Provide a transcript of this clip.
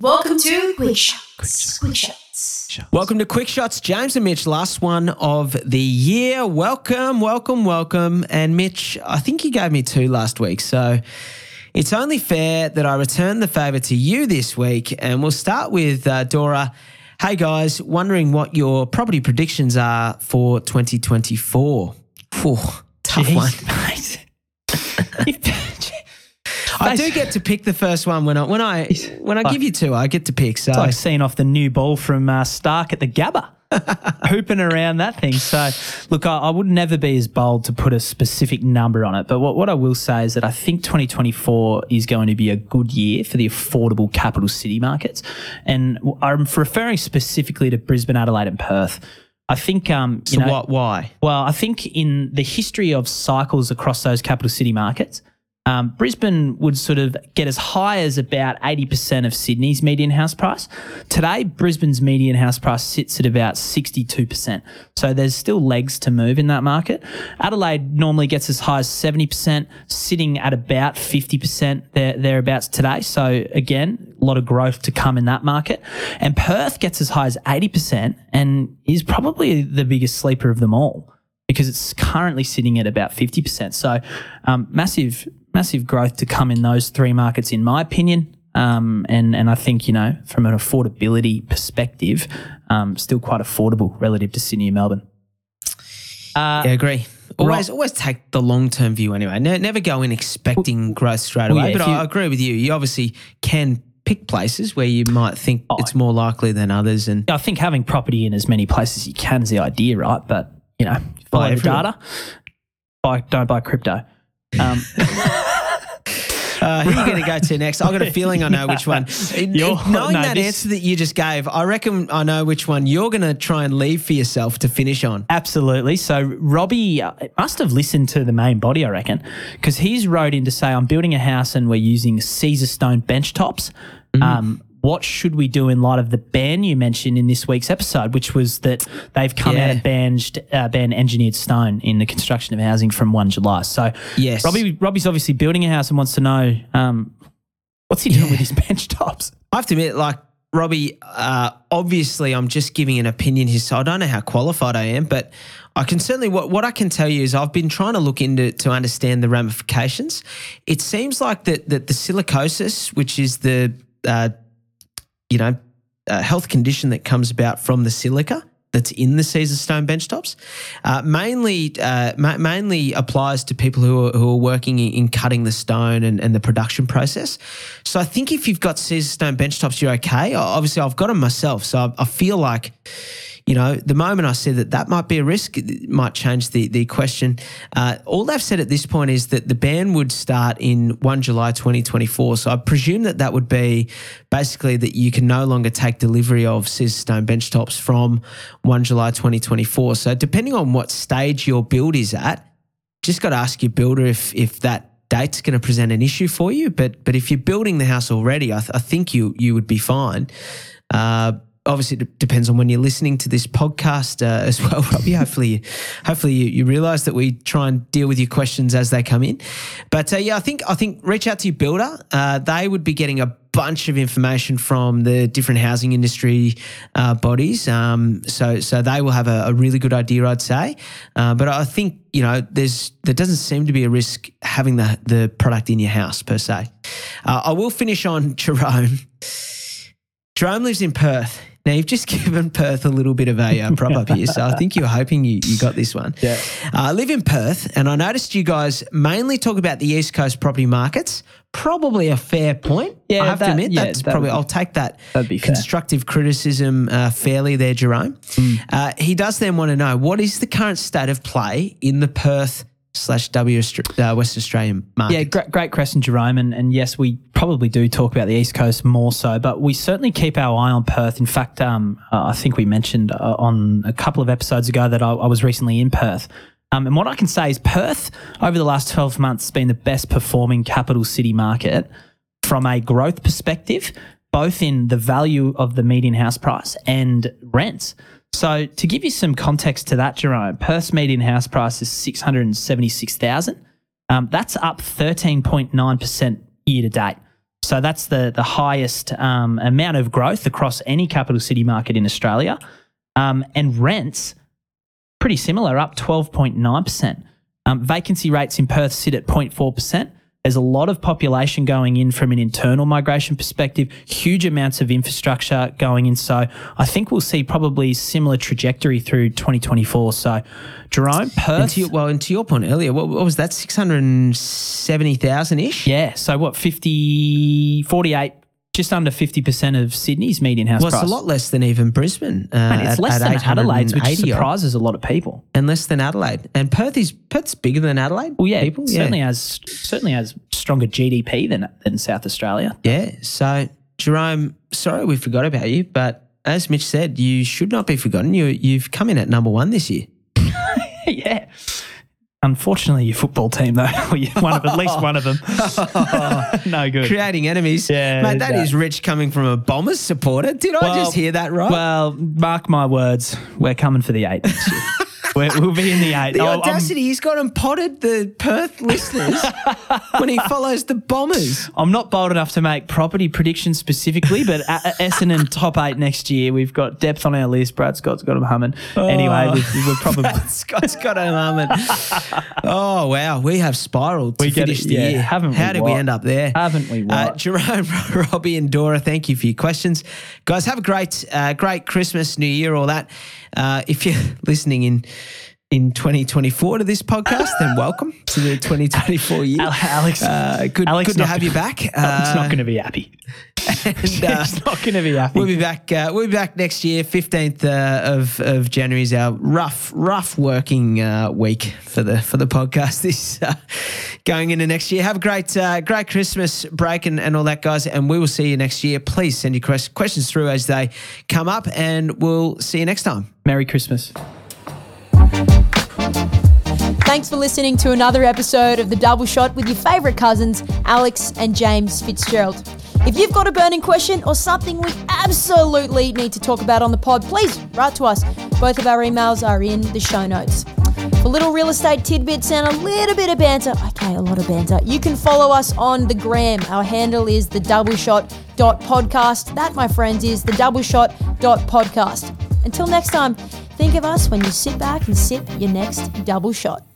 Welcome to Quick Shots. Quick Shots. Welcome to Quick Shots, James and Mitch. Last one of the year. Welcome, welcome, welcome. And Mitch, I think you gave me two last week, so it's only fair that I return the favour to you this week. And we'll start with uh, Dora. Hey guys, wondering what your property predictions are for 2024. Whew, tough Jeez, one. I do get to pick the first one when I when I when I give you two, I get to pick. So It's like seeing off the new ball from uh, Starc at the Gabba, hooping around that thing. So, look, I, I would never be as bold to put a specific number on it. But what, what I will say is that I think 2024 is going to be a good year for the affordable capital city markets. And I'm referring specifically to Brisbane, Adelaide, and Perth. I think, um, you so know, what? Why? Well, I think in the history of cycles across those capital city markets, um, Brisbane would sort of get as high as about 80% of Sydney's median house price. Today, Brisbane's median house price sits at about 62%. So there's still legs to move in that market. Adelaide normally gets as high as 70%, sitting at about 50% there, thereabouts today. So again, a lot of growth to come in that market. And Perth gets as high as 80% and is probably the biggest sleeper of them all because it's currently sitting at about 50%. So um, massive, massive growth to come in those three markets, in my opinion. Um, and, and I think, you know, from an affordability perspective, um, still quite affordable relative to Sydney and Melbourne. Uh, Yeah, I agree. Always, always take the long term view anyway. Ne- never go in expecting growth straight well, away. yeah, but you- I agree with you. You obviously can pick places where you might think Oh. it's more likely than others. And I think having property in as many places as you can is the idea, right? But, you know, follow the everyone. data, buy, don't buy crypto. Um, uh, who are you going to go to next? I've got a feeling I know which one. You're- Knowing no, that this- answer that you just gave, I reckon I know which one you're going to try and leave for yourself to finish on. Absolutely. So Robbie uh, must have listened to the main body, I reckon, because he's wrote in to say, "I'm building a house and we're using Caesarstone bench tops. Um, what should we do in light of the ban you mentioned in this week's episode, which was that they've come out and banned uh, banned engineered stone in the construction of housing from one July. So Yes. Robbie Robbie's obviously building a house and wants to know um, what's he doing with his bench tops. I have to admit, like Robbie, uh, obviously, I'm just giving an opinion here, so I don't know how qualified I am, but I can certainly what what I can tell you is I've been trying to look into to understand the ramifications. It seems like that that the silicosis, which is the uh, you know uh, health condition that comes about from the silica. That's in the Caesarstone benchtops, uh, mainly uh, ma- mainly applies to people who are, who are working in, in cutting the stone and, and the production process. So I think if you've got Caesarstone benchtops, you're okay. Obviously, I've got them myself, so I, I feel like you know, the moment I said that that might be a risk, it might change the the question. Uh, all they've said at this point is that the ban would start in 1 July 2024. So I presume that that would be basically that you can no longer take delivery of Caesarstone bench tops from 1 July 2024. So depending on what stage your build is at, just got to ask your builder if if that date's going to present an issue for you. But but if you're building the house already, I, th- I think you you would be fine. Uh, obviously, it depends on when you're listening to this podcast uh, as well, Robbie. Hopefully, you, hopefully you, you realise that we try and deal with your questions as they come in. But uh, yeah, I think I think reach out to your builder. Uh, they would be getting a bunch of information from the different housing industry uh, bodies. Um, so so they will have a, a really good idea, I'd say. Uh, but I think you know there's there doesn't seem to be a risk having the the product in your house per se. Uh, I will finish on Jerome. Jerome lives in Perth. Now you've just given Perth a little bit of a uh, prop up here, so I think you're hoping you, you got this one. Yeah. Uh, I live in Perth, and I noticed you guys mainly talk about the East Coast property markets. Probably a fair point. Yeah, I have that, to admit yeah, that's probably. Be, I'll take that be fair. constructive criticism uh, fairly there, Jerome. Mm. Uh, he does then want to know what is the current state of play in the Perth slash W uh, West Australian market. Yeah, great, great question, Jerome. And, and yes, we probably do talk about the East Coast more so, but we certainly keep our eye on Perth. In fact, um, uh, I think we mentioned uh, on a couple of episodes ago that I, I was recently in Perth. Um, and what I can say is Perth, over the last 12 months, has been the best performing capital city market from a growth perspective, both in the value of the median house price and rents. So to give you some context to that, Jerome, Perth's median house price is 676,000. Um, that's up 13.9% year to date. So that's the the highest um, amount of growth across any capital city market in Australia. Um, and rents, pretty similar, up 12.9%. Um, vacancy rates in Perth sit at 0.4%. There's a lot of population going in from an internal migration perspective, huge amounts of infrastructure going in. So I think we'll see probably similar trajectory through 2024. So, Jerome, And Perth. to your, well, and to your point earlier, what, what was that? Six hundred and seventy thousand ish. yeah. So what, 50, 48, just under 50% of Sydney's median house Well, it's a lot less than even Brisbane. Uh, And it's at- less at than Adelaide's, which surprises a lot of people. and less than Adelaide. And Perth is Perth's bigger than Adelaide. Well, yeah, people. certainly has certainly has stronger GDP than than South Australia. Yeah. So, Jerome, sorry we forgot about you, but as Mitch said, you should not be forgotten. You you've come in at number one this year. yeah. Unfortunately, your football team though, one of at least one of them, no good. Creating enemies. Yeah, Mate, that yeah. is rich coming from a Bombers supporter. Did I just hear that right? Well, mark my words, we're coming for the eight we're, we'll be in the eight. the Oh, I'm- audacity, he's got him potted the Perth listeners when he follows the Bombers. I'm not bold enough to make property predictions specifically, but Essendon top eight next year. We've got depth on our list. Brad Scott's got them humming. Anyway, we, we're probably Scott's got him humming. Oh, wow. We have spiraled to We finish it, the yeah. year. Haven't we How did we end up there? Haven't we Uh. Jerome, Robbie, and Dora, thank you for your questions. Guys, have a great, uh, great Christmas, New Year, all that. Uh, if you're listening in in 2024 to this podcast, then welcome to the 2024 year. Alex. Uh, good Alex good to have gonna- you back. Alex Uh, not going to be happy. and, uh, He's not going to be happy. We'll be back. Uh, we'll be back next year. Fifteenth uh, of of January is our rough, rough working uh, week for the for the podcast. This uh, going into next year. Have a great, uh, great Christmas break and, and all that, guys. And we will see you next year. Please send your questions through as they come up, and we'll see you next time. Merry Christmas. Thanks for listening to another episode of The Double Shot with your favourite cousins, Alex and James Fitzgerald. If you've got a burning question or something we absolutely need to talk about on the pod, please write to us. Both of our emails are in the show notes. For little real estate tidbits and a little bit of banter, okay, a lot of banter, you can follow us on the gram. Our handle is the double shot dot podcast. That, my friends, is the double shot dot podcast. Until next time, think of us when you sit back and sip your next double shot.